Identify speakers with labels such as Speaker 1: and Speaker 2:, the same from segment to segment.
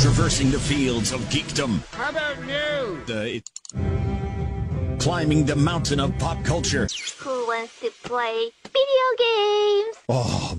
Speaker 1: Traversing the fields of geekdom.
Speaker 2: How about news?
Speaker 1: Uh, it- climbing the mountain of pop culture.
Speaker 3: Who wants to play video games?
Speaker 1: Oh.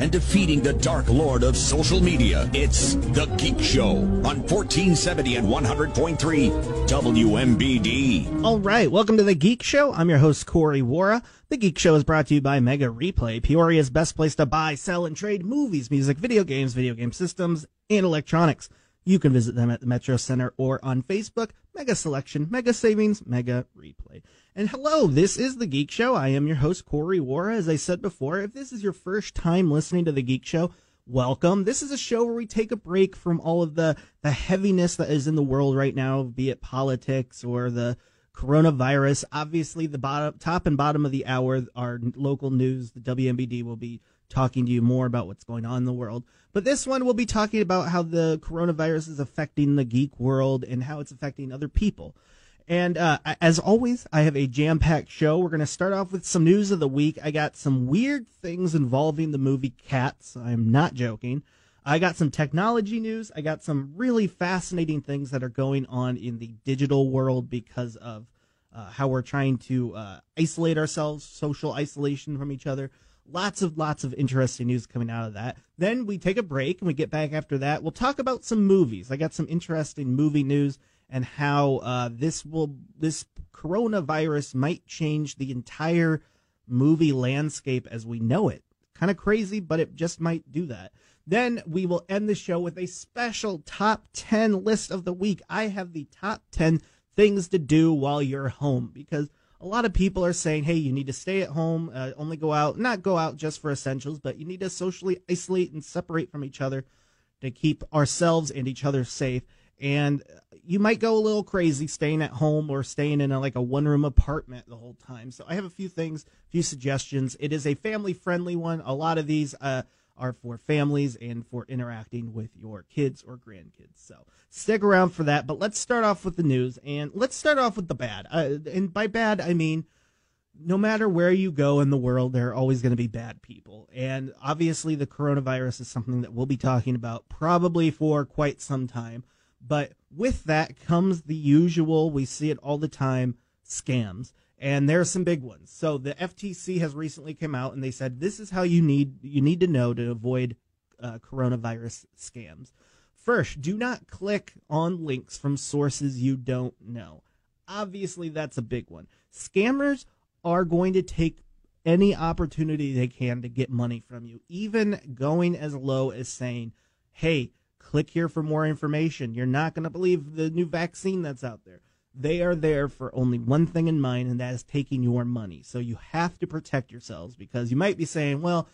Speaker 1: And defeating the dark lord of social media. It's The Geek Show on 1470 and 100.3 WMBD.
Speaker 4: All right, welcome to the Geek Show. I'm your host Corey Wara. The Geek Show is brought to you by Mega Replay, Peoria's best place to buy, sell, and trade movies, music, video games, video game systems, and electronics. You can visit them at the Metro Center or on Facebook. Mega selection, mega savings, mega replay. And hello, this is the Geek Show. I am your host Corey Wara. As I said before, if this is your first time listening to the Geek Show, welcome. This is a show where we take a break from all of the the heaviness that is in the world right now, be it politics or the coronavirus. Obviously, the bottom, top and bottom of the hour, our local news, the WMBD will be talking to you more about what's going on in the world. But this one we'll be talking about how the coronavirus is affecting the geek world and how it's affecting other people. And uh, as always, I have a jam packed show. We're going to start off with some news of the week. I got some weird things involving the movie Cats. I'm not joking. I got some technology news. I got some really fascinating things that are going on in the digital world because of uh, how we're trying to uh, isolate ourselves, social isolation from each other. Lots of lots of interesting news coming out of that. Then we take a break and we get back after that. We'll talk about some movies. I got some interesting movie news and how uh, this will this coronavirus might change the entire movie landscape as we know it. Kind of crazy, but it just might do that. Then we will end the show with a special top 10 list of the week. I have the top 10 things to do while you're home because a lot of people are saying, hey, you need to stay at home, uh, only go out, not go out just for essentials, but you need to socially isolate and separate from each other to keep ourselves and each other safe. And you might go a little crazy staying at home or staying in a, like a one room apartment the whole time. So I have a few things, a few suggestions. It is a family friendly one. A lot of these, uh, are for families and for interacting with your kids or grandkids. So stick around for that. But let's start off with the news and let's start off with the bad. Uh, and by bad, I mean, no matter where you go in the world, there are always going to be bad people. And obviously, the coronavirus is something that we'll be talking about probably for quite some time. But with that comes the usual, we see it all the time, scams and there are some big ones. So the FTC has recently come out and they said this is how you need you need to know to avoid uh, coronavirus scams. First, do not click on links from sources you don't know. Obviously, that's a big one. Scammers are going to take any opportunity they can to get money from you, even going as low as saying, "Hey, click here for more information. You're not going to believe the new vaccine that's out there." They are there for only one thing in mind, and that is taking your money. So you have to protect yourselves because you might be saying, well,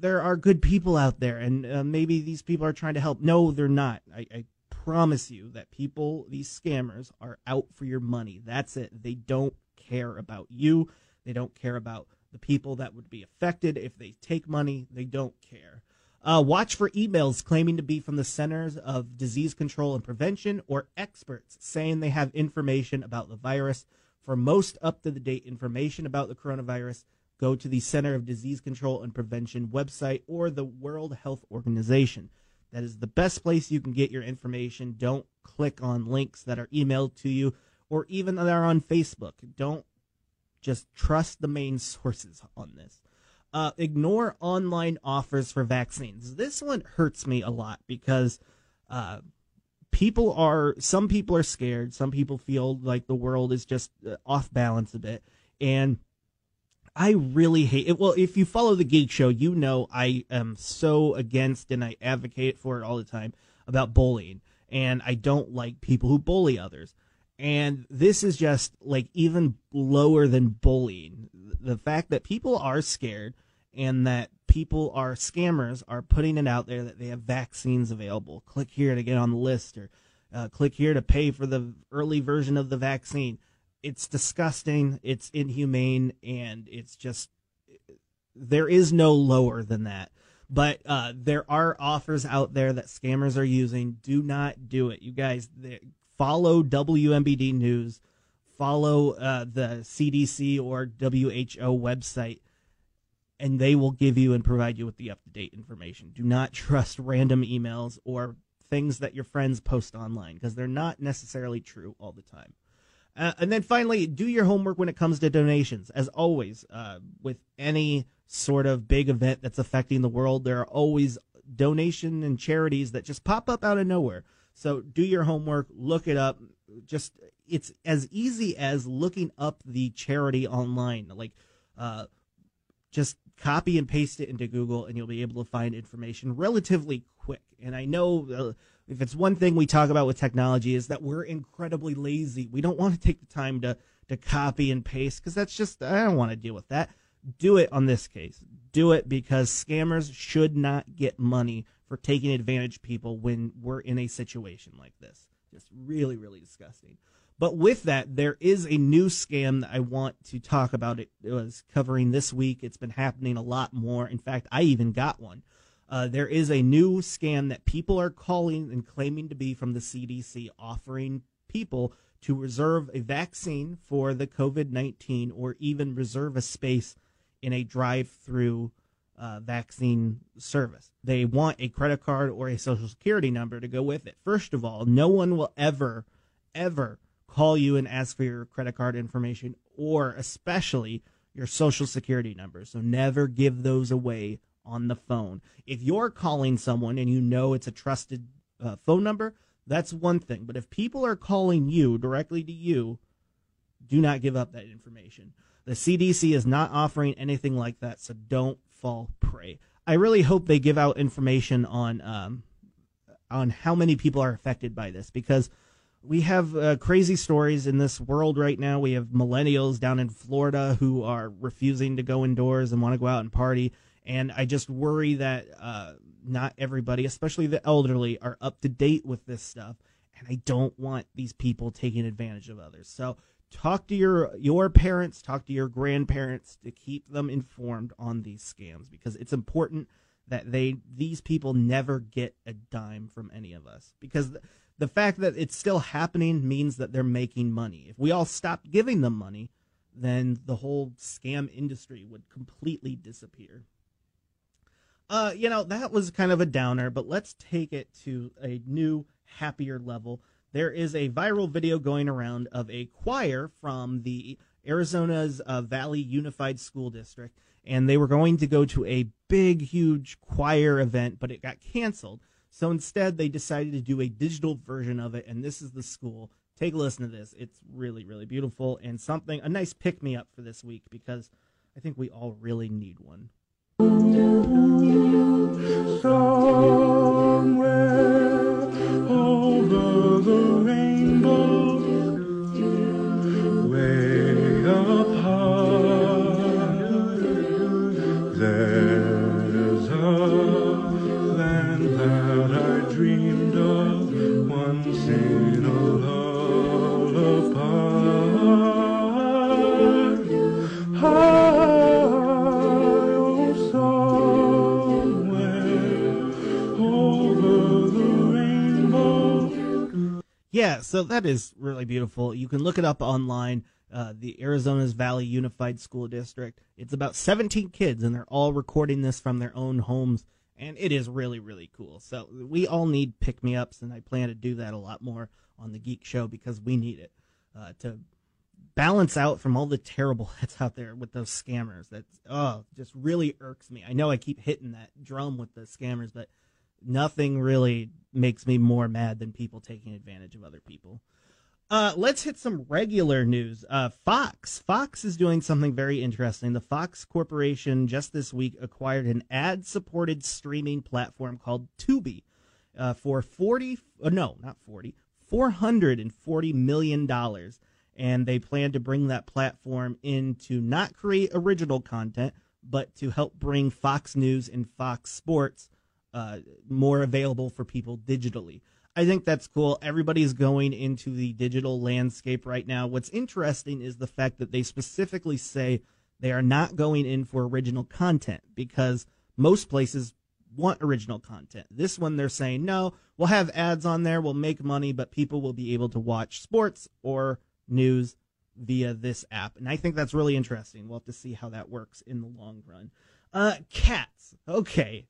Speaker 4: there are good people out there, and uh, maybe these people are trying to help. No, they're not. I, I promise you that people, these scammers, are out for your money. That's it. They don't care about you. They don't care about the people that would be affected if they take money. They don't care. Uh, watch for emails claiming to be from the Centers of Disease Control and Prevention or experts saying they have information about the virus. For most up to date information about the coronavirus, go to the Center of Disease Control and Prevention website or the World Health Organization. That is the best place you can get your information. Don't click on links that are emailed to you or even that are on Facebook. Don't just trust the main sources on this. Uh, ignore online offers for vaccines. This one hurts me a lot because uh, people are, some people are scared. Some people feel like the world is just uh, off balance a bit. And I really hate it. Well, if you follow the Geek Show, you know I am so against and I advocate for it all the time about bullying. And I don't like people who bully others. And this is just like even lower than bullying. The fact that people are scared and that people are scammers are putting it out there that they have vaccines available. Click here to get on the list or uh, click here to pay for the early version of the vaccine. It's disgusting. It's inhumane. And it's just, there is no lower than that. But uh, there are offers out there that scammers are using. Do not do it. You guys, follow WMBD News, follow uh, the CDC or WHO website and they will give you and provide you with the up to date information. Do not trust random emails or things that your friends post online because they're not necessarily true all the time. Uh, and then finally, do your homework when it comes to donations. As always, uh, with any sort of big event that's affecting the world, there are always donation and charities that just pop up out of nowhere. So do your homework, look it up. Just it's as easy as looking up the charity online. Like, uh, just copy and paste it into Google, and you'll be able to find information relatively quick. And I know uh, if it's one thing we talk about with technology is that we're incredibly lazy. We don't want to take the time to to copy and paste because that's just I don't want to deal with that. Do it on this case. Do it because scammers should not get money for taking advantage of people when we're in a situation like this. Just really, really disgusting. But with that, there is a new scam that I want to talk about. It, was covering this week. It's been happening a lot more. In fact, I even got one. Uh, there is a new scam that people are calling and claiming to be from the CDC, offering people to reserve a vaccine for the COVID 19 or even reserve a space in a drive through uh, vaccine service. They want a credit card or a social security number to go with it. First of all, no one will ever, ever call you and ask for your credit card information or especially your social security number. So never give those away on the phone. If you're calling someone and you know it's a trusted uh, phone number, that's one thing. But if people are calling you directly to you, do not give up that information. The CDC is not offering anything like that, so don't fall prey. I really hope they give out information on um, on how many people are affected by this because we have uh, crazy stories in this world right now. We have millennials down in Florida who are refusing to go indoors and want to go out and party. And I just worry that uh, not everybody, especially the elderly, are up to date with this stuff. And I don't want these people taking advantage of others. So talk to your your parents, talk to your grandparents to keep them informed on these scams because it's important that they these people never get a dime from any of us because the, the fact that it's still happening means that they're making money. If we all stopped giving them money, then the whole scam industry would completely disappear. Uh, you know, that was kind of a downer, but let's take it to a new, happier level there is a viral video going around of a choir from the Arizona's uh, Valley Unified School District, and they were going to go to a big, huge choir event, but it got canceled. So instead, they decided to do a digital version of it, and this is the school. Take a listen to this. It's really, really beautiful and something, a nice pick me up for this week because I think we all really need one. Yeah, so that is really beautiful. You can look it up online. Uh, the Arizona's Valley Unified School District. It's about 17 kids, and they're all recording this from their own homes, and it is really, really cool. So we all need pick me ups, and I plan to do that a lot more on the Geek Show because we need it uh, to balance out from all the terrible that's out there with those scammers. That oh, just really irks me. I know I keep hitting that drum with the scammers, but nothing really makes me more mad than people taking advantage of other people. Uh, let's hit some regular news. Uh, Fox. Fox is doing something very interesting. The Fox Corporation just this week acquired an ad supported streaming platform called Tubi uh, for 40, uh, no, not 40, $440 million. And they plan to bring that platform in to not create original content, but to help bring Fox News and Fox Sports uh, more available for people digitally. I think that's cool. Everybody's going into the digital landscape right now. What's interesting is the fact that they specifically say they are not going in for original content because most places want original content. This one they're saying, no, we'll have ads on there, we'll make money, but people will be able to watch sports or news via this app. And I think that's really interesting. We'll have to see how that works in the long run. Uh, Cats. Okay.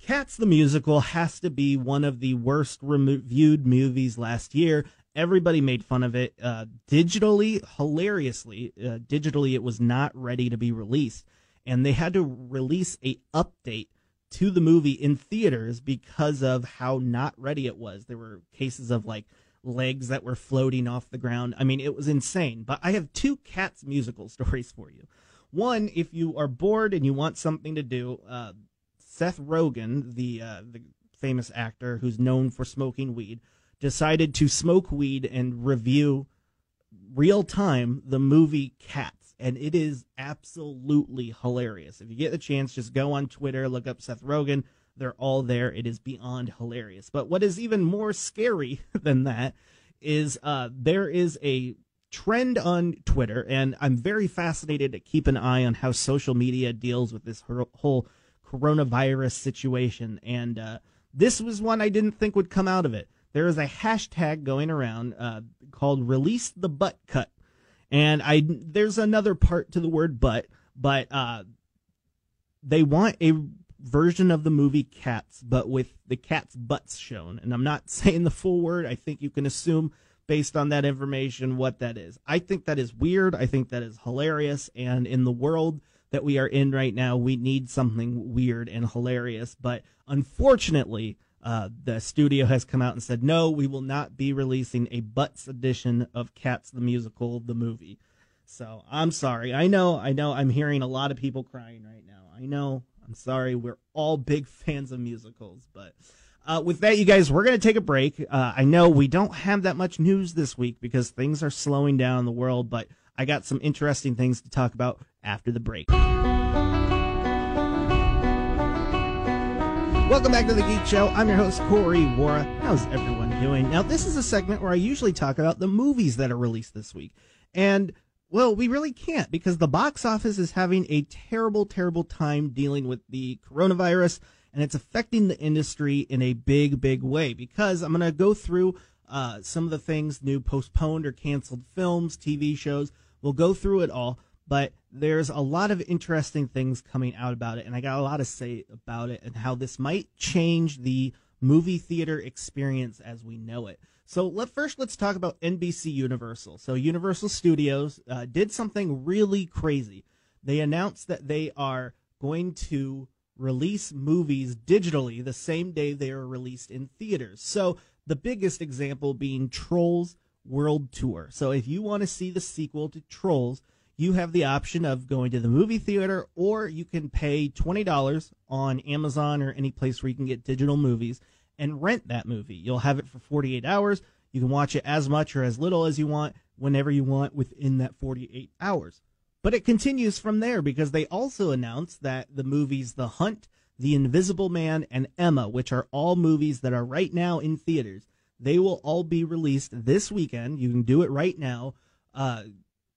Speaker 4: Cats the musical has to be one of the worst reviewed movies last year. Everybody made fun of it. Uh, digitally, hilariously, uh, digitally, it was not ready to be released, and they had to release a update to the movie in theaters because of how not ready it was. There were cases of like legs that were floating off the ground. I mean, it was insane. But I have two Cats musical stories for you. One, if you are bored and you want something to do, uh, Seth Rogen, the uh, the famous actor who's known for smoking weed, decided to smoke weed and review real time the movie Cats, and it is absolutely hilarious. If you get the chance, just go on Twitter, look up Seth Rogen. They're all there. It is beyond hilarious. But what is even more scary than that is uh, there is a trend on Twitter, and I'm very fascinated to keep an eye on how social media deals with this whole coronavirus situation. And uh, this was one I didn't think would come out of it. There is a hashtag going around uh, called "Release the Butt Cut," and I there's another part to the word "butt," but uh, they want a version of the movie Cats, but with the cat's butts shown. And I'm not saying the full word. I think you can assume based on that information what that is. I think that is weird. I think that is hilarious. And in the world that we are in right now, we need something weird and hilarious. But unfortunately, uh, the studio has come out and said, no, we will not be releasing a butts edition of Cats the Musical, the movie. So I'm sorry. I know, I know I'm hearing a lot of people crying right now. I know. I'm sorry. We're all big fans of musicals, but uh, with that, you guys, we're going to take a break. Uh, I know we don't have that much news this week because things are slowing down in the world, but I got some interesting things to talk about after the break. Welcome back to the Geek Show. I'm your host, Corey Wara. How's everyone doing? Now, this is a segment where I usually talk about the movies that are released this week. And, well, we really can't because the box office is having a terrible, terrible time dealing with the coronavirus and it's affecting the industry in a big, big way because I'm going to go through uh, some of the things new postponed or canceled films, TV shows. We'll go through it all, but there's a lot of interesting things coming out about it, and I got a lot to say about it and how this might change the movie theater experience as we know it. So let first let's talk about NBC Universal. So Universal Studios uh, did something really crazy. They announced that they are going to release movies digitally the same day they are released in theaters. So the biggest example being Trolls World Tour. So if you want to see the sequel to Trolls, you have the option of going to the movie theater or you can pay $20 on Amazon or any place where you can get digital movies and rent that movie. You'll have it for 48 hours. You can watch it as much or as little as you want whenever you want within that 48 hours. But it continues from there because they also announced that the movies The Hunt, The Invisible Man, and Emma, which are all movies that are right now in theaters, they will all be released this weekend. You can do it right now. Uh,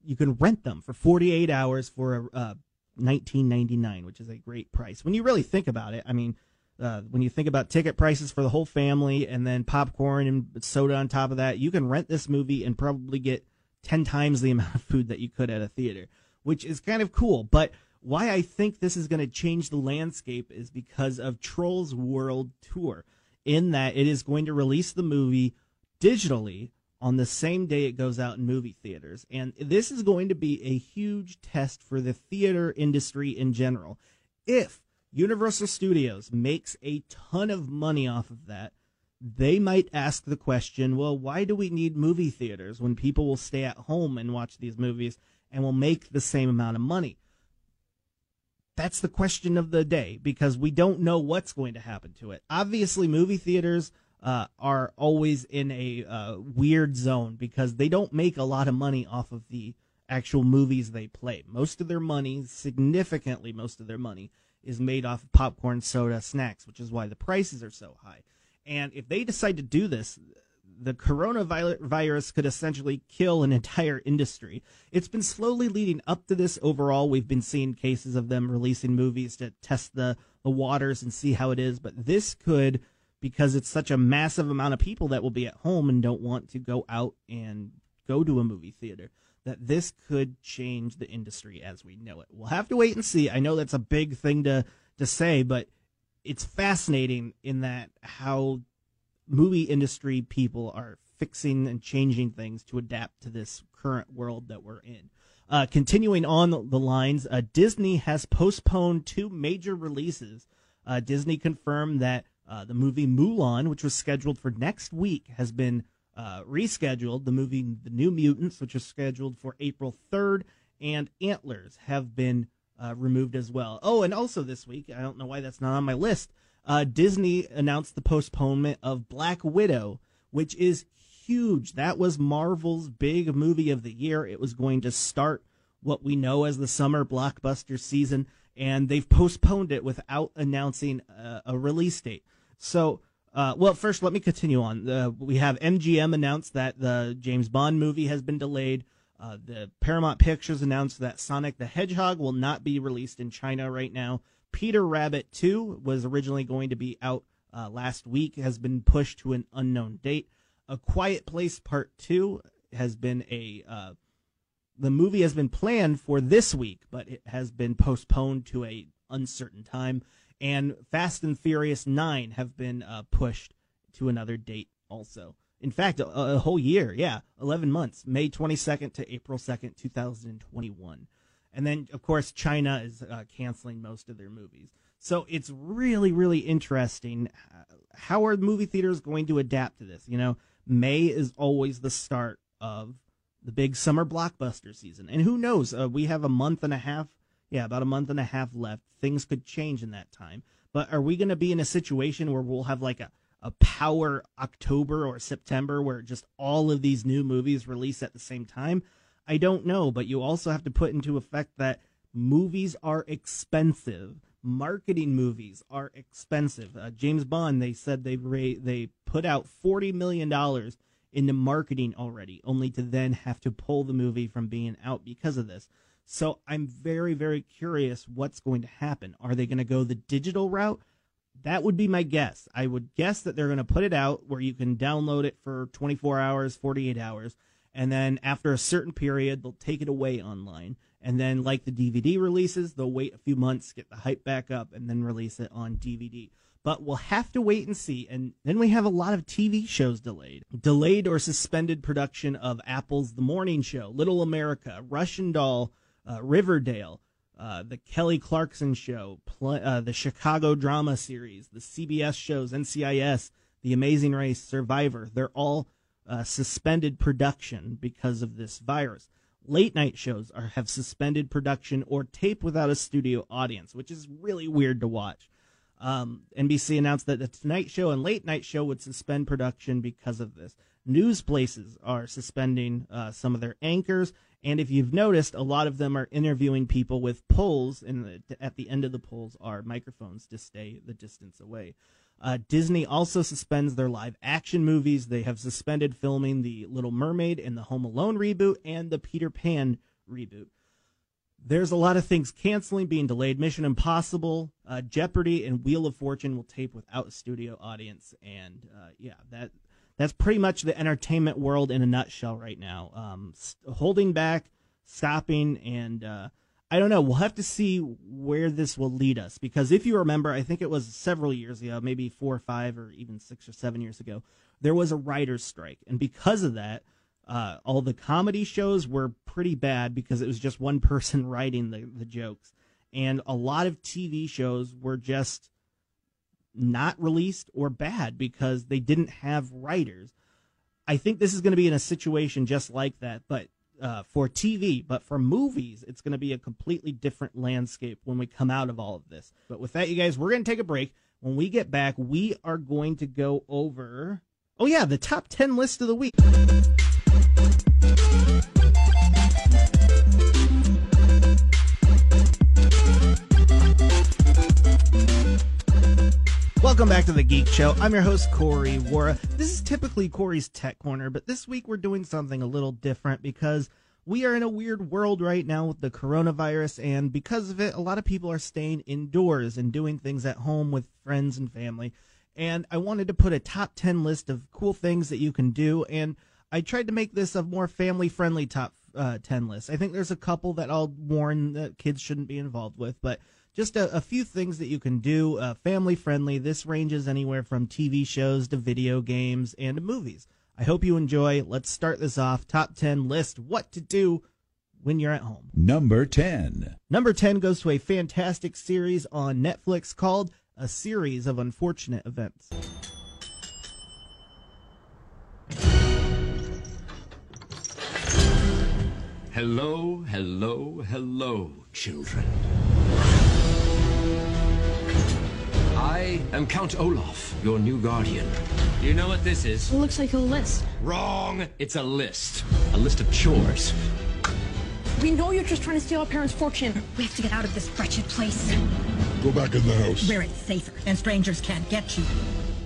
Speaker 4: you can rent them for 48 hours for uh, 19.99, which is a great price. When you really think about it, I mean, uh, when you think about ticket prices for the whole family and then popcorn and soda on top of that, you can rent this movie and probably get 10 times the amount of food that you could at a theater which is kind of cool. But why I think this is going to change the landscape is because of Trolls World Tour, in that it is going to release the movie digitally on the same day it goes out in movie theaters. And this is going to be a huge test for the theater industry in general. If Universal Studios makes a ton of money off of that, they might ask the question, well, why do we need movie theaters when people will stay at home and watch these movies and will make the same amount of money? That's the question of the day because we don't know what's going to happen to it. Obviously, movie theaters uh, are always in a uh, weird zone because they don't make a lot of money off of the actual movies they play. Most of their money, significantly most of their money, is made off of popcorn, soda, snacks, which is why the prices are so high. And if they decide to do this, the coronavirus could essentially kill an entire industry. It's been slowly leading up to this overall. We've been seeing cases of them releasing movies to test the, the waters and see how it is. But this could, because it's such a massive amount of people that will be at home and don't want to go out and go to a movie theater. that this could change the industry as we know it. We'll have to wait and see. I know that's a big thing to to say, but it's fascinating in that how movie industry people are fixing and changing things to adapt to this current world that we're in. Uh, continuing on the lines, uh, Disney has postponed two major releases. Uh, Disney confirmed that uh, the movie Mulan, which was scheduled for next week, has been uh, rescheduled. The movie The New Mutants, which is scheduled for April 3rd, and Antlers have been uh, removed as well. Oh, and also this week, I don't know why that's not on my list. Uh, Disney announced the postponement of Black Widow, which is huge. That was Marvel's big movie of the year. It was going to start what we know as the summer blockbuster season, and they've postponed it without announcing a, a release date. So, uh, well, first, let me continue on. Uh, we have MGM announced that the James Bond movie has been delayed. Uh, the Paramount Pictures announced that Sonic the Hedgehog will not be released in China right now. Peter Rabbit 2 was originally going to be out uh, last week, has been pushed to an unknown date. A Quiet Place Part 2 has been a. Uh, the movie has been planned for this week, but it has been postponed to a uncertain time. And Fast and Furious 9 have been uh, pushed to another date also. In fact, a, a, whole year, yeah, 11 months, May 22nd to April 2nd, 2021. And then, of course, China is uh, canceling most of their movies. So it's really, really interesting. How are movie theaters going to adapt to this? You know, May is always the start of the big summer blockbuster season. And who knows? Uh, we have a month and a half, yeah, about a month and a half left. Things could change in that time. But are we going to be in a situation where we'll have like a a power October or September where just all of these new movies release at the same time? I don't know, but you also have to put into effect that movies are expensive. Marketing movies are expensive. Uh, James Bond, they said they ra- they put out forty million dollars into marketing already, only to then have to pull the movie from being out because of this. So I'm very, very curious what's going to happen. Are they going to go the digital route? That would be my guess. I would guess that they're going to put it out where you can download it for 24 hours, 48 hours, and then after a certain period, they'll take it away online. And then, like the DVD releases, they'll wait a few months, get the hype back up, and then release it on DVD. But we'll have to wait and see. And then we have a lot of TV shows delayed. Delayed or suspended production of Apple's The Morning Show, Little America, Russian Doll, uh, Riverdale, uh, the Kelly Clarkson Show, pl- uh, the Chicago Drama Series, the CBS shows, NCIS, The Amazing Race, Survivor. They're all uh, suspended production because of this virus. Late night shows are, have suspended production or tape without a studio audience, which is really weird to watch. Um, NBC announced that the Tonight Show and Late Night Show would suspend production because of this. News places are suspending uh, some of their anchors, and if you've noticed, a lot of them are interviewing people with poles, and at the end of the poles are microphones to stay the distance away. Uh, Disney also suspends their live action movies. They have suspended filming The Little Mermaid and the Home Alone reboot and the Peter Pan reboot. There's a lot of things canceling, being delayed. Mission Impossible, uh, Jeopardy, and Wheel of Fortune will tape without a studio audience. And uh, yeah, that that's pretty much the entertainment world in a nutshell right now. Um, holding back, stopping, and uh, I don't know. We'll have to see where this will lead us because if you remember, I think it was several years ago, maybe four or five or even six or seven years ago, there was a writer's strike, and because of that. Uh, all the comedy shows were pretty bad because it was just one person writing the, the jokes. And a lot of TV shows were just not released or bad because they didn't have writers. I think this is going to be in a situation just like that, but uh, for TV, but for movies, it's going to be a completely different landscape when we come out of all of this. But with that, you guys, we're going to take a break. When we get back, we are going to go over, oh, yeah, the top 10 list of the week. Welcome back to the Geek Show. I'm your host, Corey Wara. This is typically Corey's Tech Corner, but this week we're doing something a little different because we are in a weird world right now with the coronavirus, and because of it, a lot of people are staying indoors and doing things at home with friends and family. And I wanted to put a top 10 list of cool things that you can do, and I tried to make this a more family friendly top uh, 10 list. I think there's a couple that I'll warn that kids shouldn't be involved with, but just a, a few things that you can do uh, family friendly. This ranges anywhere from TV shows to video games and movies. I hope you enjoy. Let's start this off. Top 10 list what to do when you're at home.
Speaker 1: Number 10.
Speaker 4: Number 10 goes to a fantastic series on Netflix called A Series of Unfortunate Events.
Speaker 2: Hello, hello, hello, children. I am Count Olaf, your new guardian. Do you know what this is?
Speaker 5: It looks like a list.
Speaker 2: Wrong! It's a list. A list of chores.
Speaker 5: We know you're just trying to steal our parents' fortune.
Speaker 6: We have to get out of this wretched place
Speaker 7: Go back in the house.
Speaker 6: where it's safer and strangers can't get you.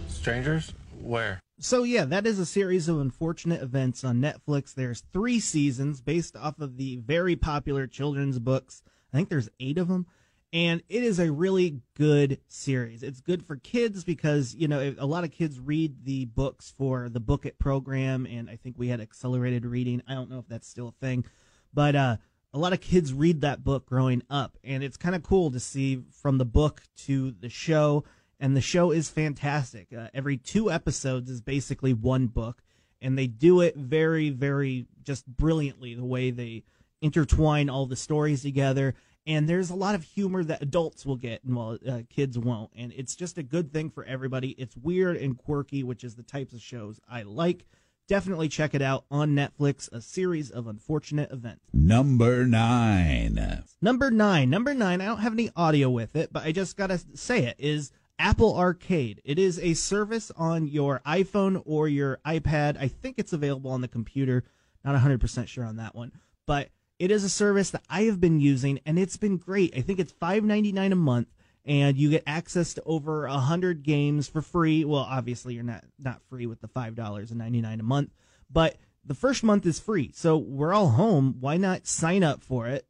Speaker 8: Strangers? Where?
Speaker 4: So yeah, that is a series of unfortunate events on Netflix. There's three seasons based off of the very popular children's books. I think there's eight of them, and it is a really good series. It's good for kids because you know a lot of kids read the books for the Book It program, and I think we had accelerated reading. I don't know if that's still a thing, but uh, a lot of kids read that book growing up, and it's kind of cool to see from the book to the show and the show is fantastic. Uh, every two episodes is basically one book, and they do it very, very just brilliantly the way they intertwine all the stories together. And there's a lot of humor that adults will get, and well, uh, kids won't. And it's just a good thing for everybody. It's weird and quirky, which is the types of shows I like. Definitely check it out on Netflix. A series of unfortunate events.
Speaker 1: Number 9.
Speaker 4: Number nine. Number nine, I don't have any audio with it, but I just gotta say it, is Apple Arcade. It is a service on your iPhone or your iPad. I think it's available on the computer. Not 100% sure on that one. But it is a service that I have been using and it's been great. I think it's $5.99 a month and you get access to over 100 games for free. Well, obviously you're not not free with the $5.99 a month, but the first month is free. So we're all home. Why not sign up for it?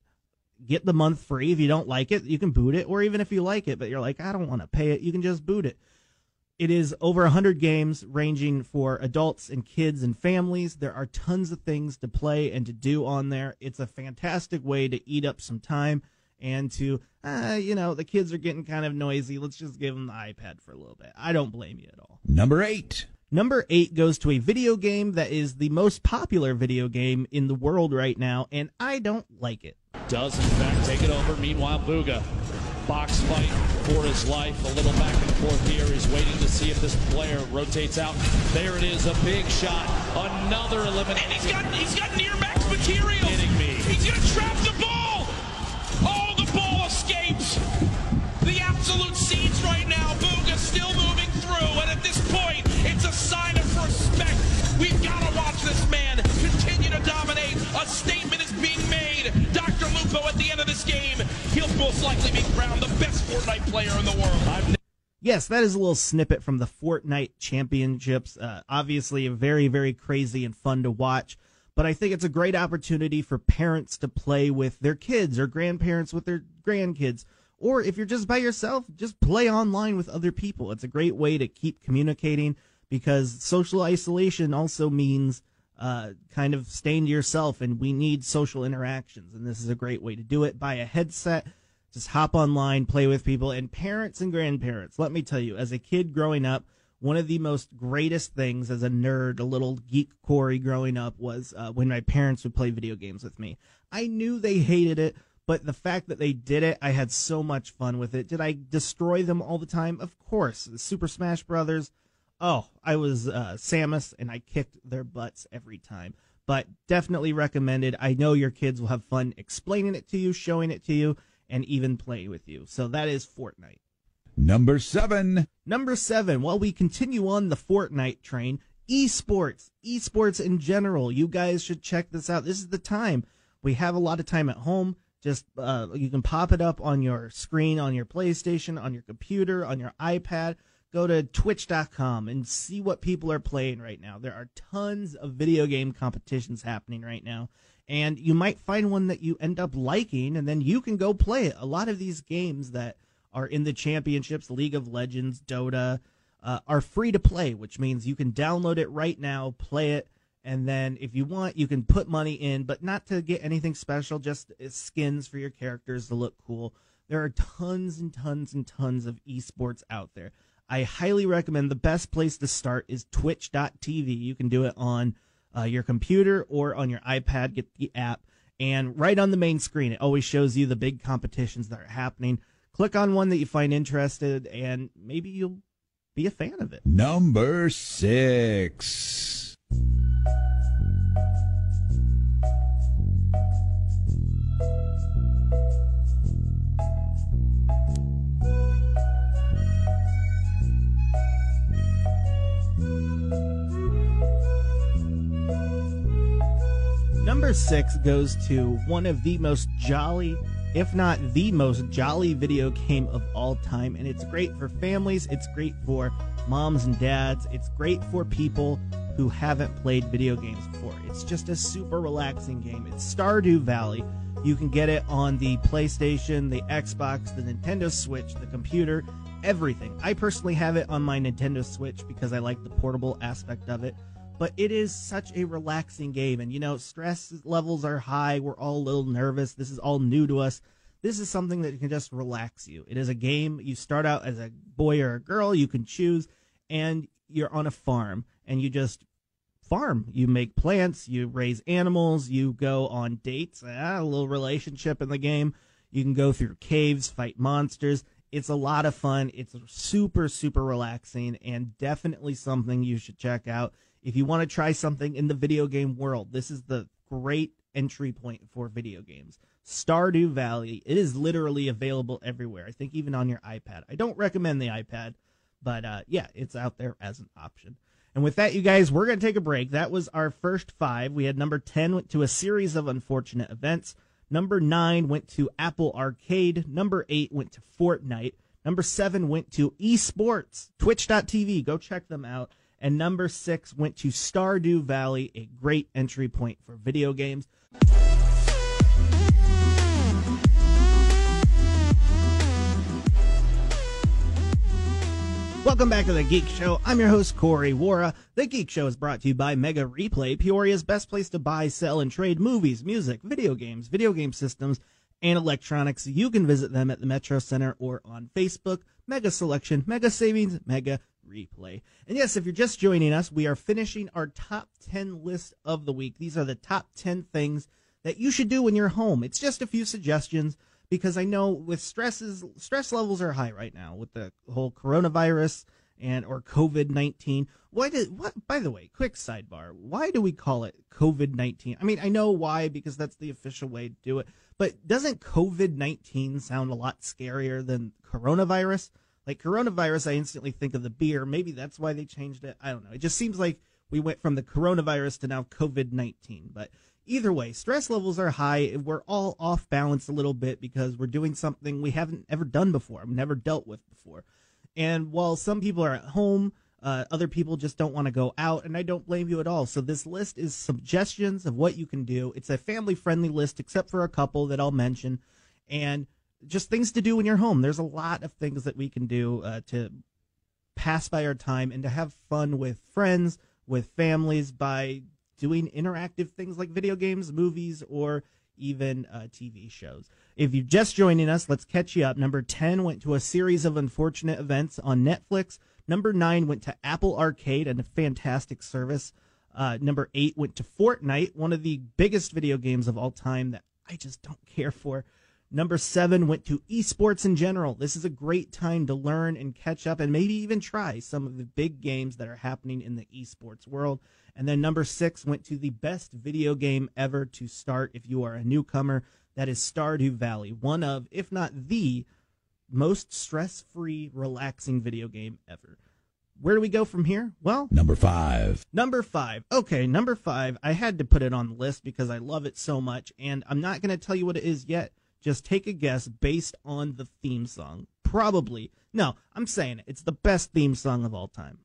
Speaker 4: Get the month free. If you don't like it, you can boot it. Or even if you like it, but you're like, I don't want to pay it, you can just boot it. It is over 100 games ranging for adults and kids and families. There are tons of things to play and to do on there. It's a fantastic way to eat up some time and to, uh, you know, the kids are getting kind of noisy. Let's just give them the iPad for a little bit. I don't blame you at all.
Speaker 1: Number 8.
Speaker 4: Number eight goes to a video game that is the most popular video game in the world right now, and I don't like it.
Speaker 9: does in fact take it over. Meanwhile, Bugha, box fight for his life. A little back and forth here. He's waiting to see if this player rotates out. There it is, a big shot. Another elimination.
Speaker 10: And he's got he's got near max material.
Speaker 9: Kidding me.
Speaker 10: He's gonna trap the ball. Oh, the ball escapes. The absolute seeds right now. Bugha still moving through, and at this point, it's a sign of respect. We've got to watch this man continue to dominate. A statement is being made. Dr. Lupo at the end of this game, most likely be crowned the best Fortnite player in the world.
Speaker 4: Yes, that is a little snippet from the Fortnite Championships. Uh, obviously, very, very crazy and fun to watch. But I think it's a great opportunity for parents to play with their kids or grandparents with their grandkids. Or if you're just by yourself, just play online with other people. It's a great way to keep communicating because social isolation also means uh, kind of staying to yourself, and we need social interactions. And this is a great way to do it. Buy a headset just hop online, play with people, and parents and grandparents. Let me tell you, as a kid growing up, one of the most greatest things as a nerd, a little geek Corey growing up, was uh, when my parents would play video games with me. I knew they hated it, but the fact that they did it, I had so much fun with it. Did I destroy them all the time? Of course. Super Smash Brothers. Oh, I was uh, Samus, and I kicked their butts every time. But definitely recommended. I know your kids will have fun explaining it to you, showing it to you and even play with you. So that is Fortnite.
Speaker 1: Number 7.
Speaker 4: Number seven, while we continue on the Fortnite train, esports, esports in general. You guys should check this out. This is the time. We have a lot of time at home. Just uh, you can pop it up on your screen, on your PlayStation, on your computer, on your iPad. Go to twitch.com and see what people are playing right now. There are tons of video game competitions happening right now and you might find one that you end up liking and then you can go play it. A lot of these games that are in the championships, League of Legends, Dota, uh, are free to play, which means you can download it right now, play it, And then if you want, you can put money in, but not to get anything special, just skins for your characters to look cool. There are tons and tons and tons of esports out there. I highly recommend the best place to start is twitch.tv. You can do it on uh, your computer or on your iPad. Get the app. And right on the main screen, it always shows you the big competitions that are happening. Click on one that you find interested, and maybe you'll be a fan of it.
Speaker 1: Number six.
Speaker 4: Six goes to one of the most jolly, if not the most jolly video game of all time. And it's great for families, it's great for moms and dads, it's great for people who haven't played video games before. It's just a super relaxing game. It's Stardew Valley. You can get it on the PlayStation, the Xbox, the Nintendo Switch, the computer, everything. I personally have it on my Nintendo Switch because I like the portable aspect of it but it is such a relaxing game. And, you know, stress levels are high. We're all a little nervous. This is all new to us. This is something that can just relax you. It is a game. You start out as a boy or a girl, you can choose, and you're on a farm and you just farm. You make plants, you raise animals, you go on dates, ah, a little relationship in the game. You can go through caves, fight monsters. It's a lot of fun. It's super, super relaxing and definitely something you should check out if you want to try something in the video game world, this is the great entry point for video games. Stardew Valley. It is literally available everywhere. I think even on your iPad. I don't recommend the iPad, but uh, yeah, it's out there as an option. And with that, you guys, we're going to take a break. That was our first five. We had number 10 went to a series of unfortunate events. Number nine went to Apple Arcade. Number eight went to Fortnite. Number seven went to esports, twitch.tv. Go check them out. And number six went to Stardew Valley, a great entry point for video games. Welcome back to the Geek Show. I'm your host, Corey Wara. The Geek Show is brought to you by Mega Replay, Peoria's best place to buy, sell, and trade movies, music, video games, video game systems, and electronics. You can visit them at the Metro Center or on Facebook. Mega Selection, Mega Savings, Mega replay. And yes, if you're just joining us, we are finishing our top 10 list of the week. These are the top 10 things that you should do when you're home. It's just a few suggestions because I know with stresses, stress levels are high right now with the whole coronavirus and or COVID-19. Why did what by the way, quick sidebar. Why do we call it COVID-19? I mean, I know why because that's the official way to do it. But doesn't COVID-19 sound a lot scarier than coronavirus? Like coronavirus, I instantly think of the beer. Maybe that's why they changed it. I don't know. It just seems like we went from the coronavirus to now COVID 19. But either way, stress levels are high. We're all off balance a little bit because we're doing something we haven't ever done before, never dealt with before. And while some people are at home, uh, other people just don't want to go out, and I don't blame you at all. So this list is suggestions of what you can do. It's a family-friendly list, except for a couple that I'll mention, and just things to do in you're home. There's a lot of things that we can do uh, to pass by our time and to have fun with friends, with families by doing interactive things like video games, movies, or even uh, TV shows. If you're just joining us, let's catch you up. Number 10 went to a series of unfortunate events on Netflix. Number 9 went to Apple Arcade and a fantastic service. Uh, number 8 went to Fortnite, one of the biggest video games of all time that I just don't care for. Number seven went to esports in general. This is a great time to learn and catch up and maybe even try some of the big games that are happening in the esports world. And then number six went to the best video game ever to start if you are a newcomer. That is Stardew Valley, one of, if not the most stress free, relaxing video game ever. Where do we go from here? Well,
Speaker 1: number five.
Speaker 4: Number five. Okay, number five. I had to put it on the list because I love it so much, and I'm not going to tell you what it is yet just take a guess based on the theme song. Probably. No, I'm saying it. It's the best theme song of all time.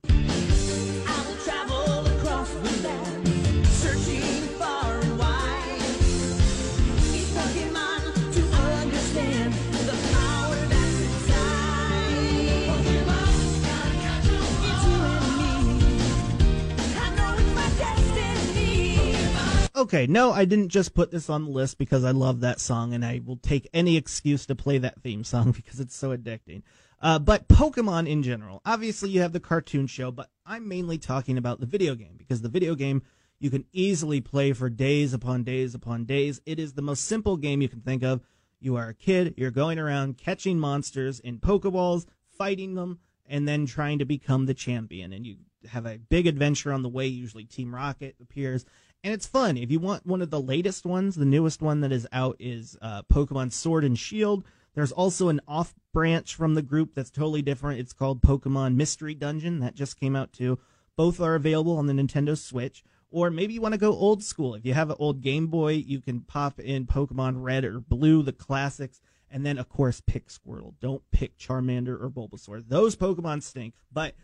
Speaker 4: Okay, no, I didn't just put this on the list because I love that song and I will take any excuse to play that theme song because it's so addicting. Uh, but Pokemon in general, obviously you have the cartoon show, but I'm mainly talking about the video game because the video game you can easily play for days upon days upon days. It is the most simple game you can think of. You are a kid, you're going around catching monsters in Pokeballs, fighting them, and then trying to become the champion. And you have a big adventure on the way. Usually Team Rocket appears and it's fun. If you want one of the latest ones, the newest one that is out is uh, Pokemon Sword and Shield. There's also an off branch from the group that's totally different. It's called Pokemon Mystery Dungeon. That just came out too. Both are available on the Nintendo Switch. Or maybe you want to go old school. If you have an old Game Boy, you can pop in Pokemon Red or Blue, the classics, and then of course pick Squirtle. Don't pick Charmander or Bulbasaur. Those Pokemon stink. But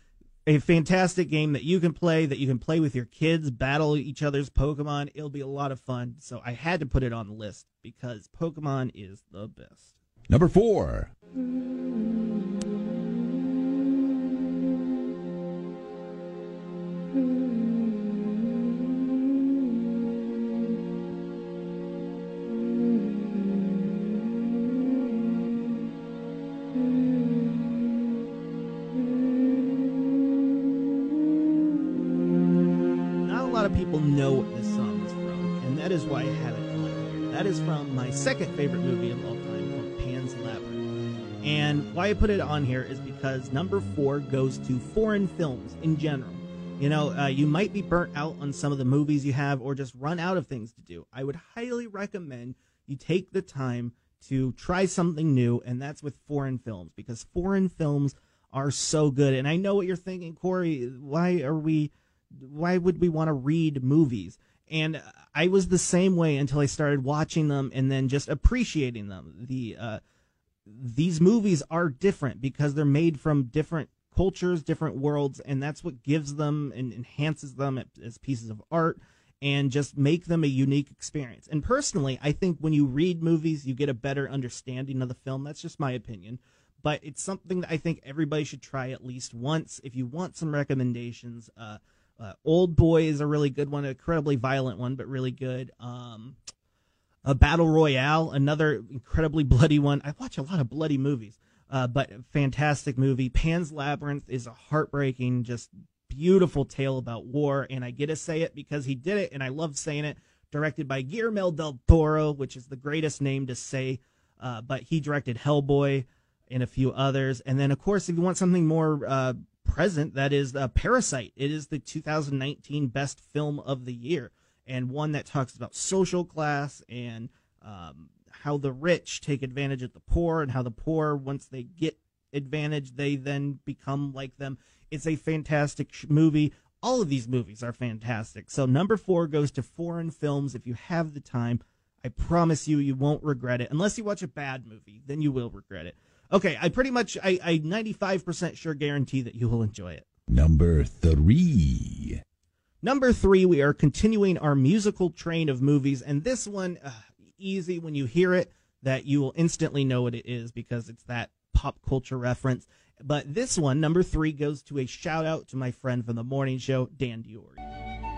Speaker 4: a fantastic game that you can play, that you can play with your kids, battle each other's Pokemon. It'll be a lot of fun. So I had to put it on the list because Pokemon is the best.
Speaker 1: Number four.
Speaker 4: people second favorite movie of all time, called Pan's Labyrinth. And why I put it on here is because number four goes to foreign films in general. You know, uh, you might be burnt out on some of the movies you have or just run out of things to do. I would highly recommend you take the time to try something new, and that's with foreign films because foreign films are so good. And I know what you're thinking, Corey. Why are we why would we want to read movies? And I was the same way until I started watching them and then just appreciating them. The uh, these movies are different because they're made from different cultures, different worlds, and that's what gives them and enhances them as pieces of art and just make them a unique experience. And personally, I think when you read movies, you get a better understanding of the film. That's just my opinion. But it's something that I think everybody should try at least once. If you want some recommendations, uh, uh, Old Boy is a really good one, an incredibly violent one, but really good. Um, a Battle Royale, another incredibly bloody one. I watch a lot of bloody movies, uh, but fantastic movie. Pan's Labyrinth is a heartbreaking, just beautiful tale about war, and I get to say it because he did it, and I love saying it. Directed by Guillermo del Toro, which is the greatest name to say, uh, but he directed Hellboy and a few others. And then, of course, if you want something more uh, present that is uh, Parasite. It is the 2019 best film of the year and one that talks about social class and um, how the rich take advantage of the poor and how the poor, once they get advantage, they then become like them. It's a fantastic movie. All of these movies are fantastic. So number four goes to foreign films. If you have the time, I promise you, you won't regret it. Unless you watch a bad movie, then you will regret it. Okay, I pretty much, I, I 95% sure guarantee that you will enjoy it.
Speaker 1: Number three.
Speaker 4: Number three, we are continuing our musical train of movies, and this one, uh, easy when you hear it, that you will instantly know what it is because it's that pop culture reference. But this one, number three, goes to a shout out to my friend from the morning show, Dan Diori.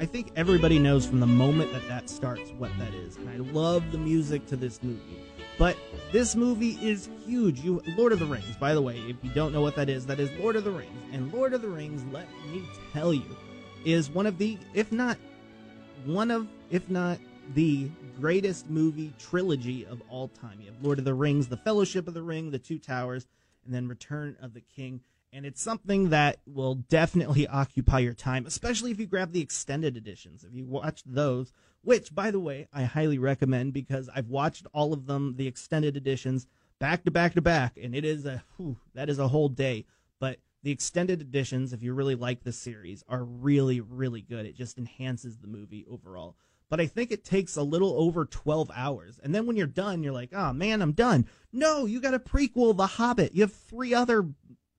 Speaker 4: I think everybody knows from the moment that that starts what that is. And I love the music to this movie. But this movie is huge. You Lord of the Rings, by the way, if you don't know what that is, that is Lord of the Rings. And Lord of the Rings, let me tell you, is one of the if not one of if not the greatest movie trilogy of all time. You have Lord of the Rings, The Fellowship of the Ring, The Two Towers, and then Return of the King and it's something that will definitely occupy your time, especially if you grab the extended editions. If you watch those, which, by the way, I highly recommend because I've watched all of them, the extended editions, back to back to back, and it is a whew, that is a whole day. But the extended editions, if you really like the series, are really really good. It just enhances the movie overall. but I think it takes a little over 12 hours. And then when you're done, you're like, oh man, I'm done. No, you got a prequel, The Hobbit. You have three other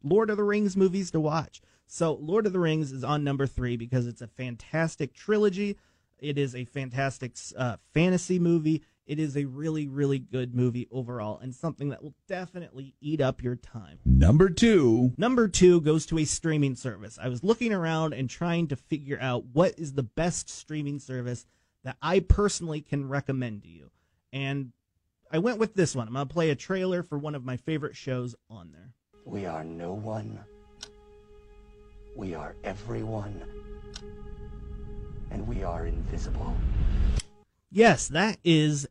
Speaker 4: Lord of the Rings movies to watch. So Lord of the Rings is on number three because it's a fantastic trilogy. It is a fantastic uh, fantasy movie. It is a really, really good movie overall and something that will definitely eat up your time.
Speaker 1: Number two.
Speaker 4: Number two goes to a streaming service. I was looking around and trying to figure out what is the best streaming service that I personally can recommend to you. And I went with this one. I'm going to play a trailer for one of my favorite shows on there.
Speaker 11: We are no one. We are everyone. And we are invisible.
Speaker 4: Yes, that is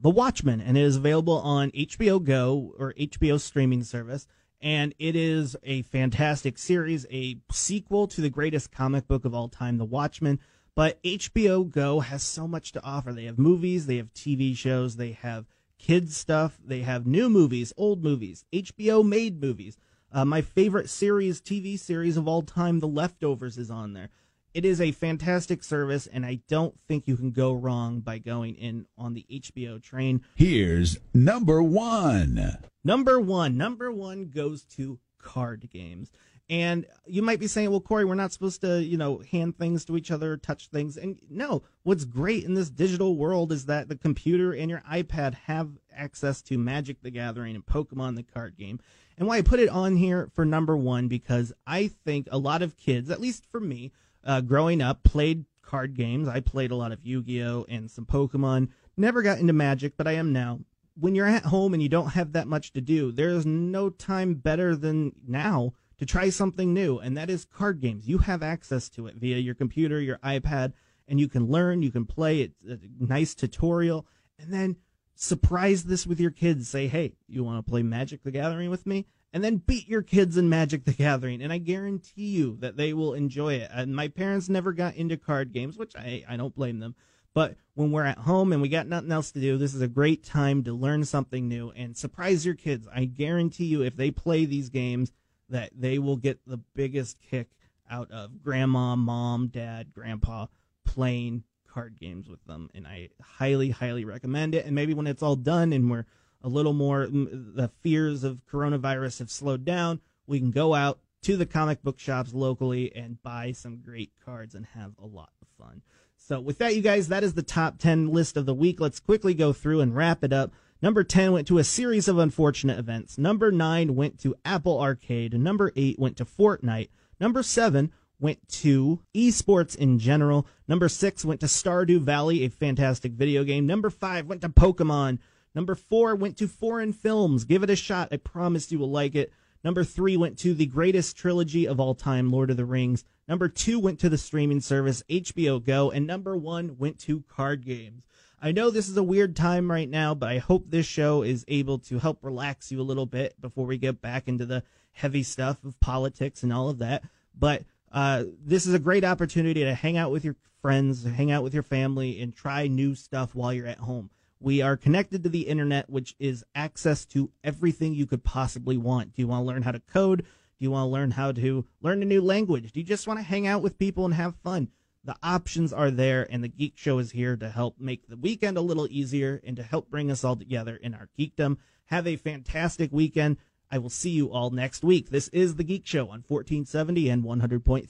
Speaker 4: The Watchmen, and it is available on HBO Go or HBO streaming service. And it is a fantastic series, a sequel to the greatest comic book of all time, The Watchmen. But HBO Go has so much to offer. They have movies, they have TV shows, they have kids stuff, they have new movies, old movies, HBO made movies. Uh, my favorite series, TV series of all time, The Leftovers, is on there. It is a fantastic service, and I don't think you can go wrong by going in on the HBO train.
Speaker 1: Here's number one.
Speaker 4: Number one. Number one goes to card games. And you might be saying, well, Corey, we're not supposed to, you know, hand things to each other, touch things. And no, what's great in this digital world is that the computer and your iPad have access to Magic the Gathering and Pokemon the card game. And why I put it on here for number one, because I think a lot of kids, at least for me, uh, growing up, played card games. I played a lot of Yu Gi Oh! and some Pokemon. Never got into Magic, but I am now. When you're at home and you don't have that much to do, there's no time better than now to try something new, and that is card games. You have access to it via your computer, your iPad, and you can learn, you can play. It's a nice tutorial, and then surprise this with your kids. Say, hey, you want to play Magic the Gathering with me? and then beat your kids in Magic the Gathering. And I guarantee you that they will enjoy it. And my parents never got into card games, which I, I don't blame them. But when we're at home and we got nothing else to do, this is a great time to learn something new and surprise your kids. I guarantee you, if they play these games, that they will get the biggest kick out of grandma, mom, dad, grandpa playing card games with them. And I highly, highly recommend it. And maybe when it's all done and we're a little more, the fears of coronavirus have slowed down, we can go out to the comic book shops locally and buy some great cards and have a lot of fun. So, with that, you guys, that is the top 10 list of the week. Let's quickly go through and wrap it up. Number 10 went to a series of unfortunate events. Number 9 went to Apple Arcade. Number 8 went to Fortnite. Number 7 went to esports in general. Number 6 went to Stardew Valley, a fantastic video game. Number 5 went to Pokemon. Number four went to foreign films. Give it a shot. I promise you will like it. Number three went to the greatest trilogy of all time, Lord of the Rings. Number two went to the streaming service, HBO Go. And number one went to card games. I know this is a weird time right now, but I hope this show is able to help relax you a little bit before we get back into the heavy stuff of politics and all of that. But uh, this is a great opportunity to hang out with your friends, hang out with your family, and try new stuff while you're at home. We are connected to the internet, which is access to everything you could possibly want. Do you want to learn how to code? Do you want to learn how to learn a new language? Do you just want to hang out with people and have fun? The options are there, and the Geek Show is here to help make the weekend a little easier and to help bring us all together in our geekdom. Have a fantastic weekend. I will see you all next week. This is the Geek Show on 1470 and 100.3.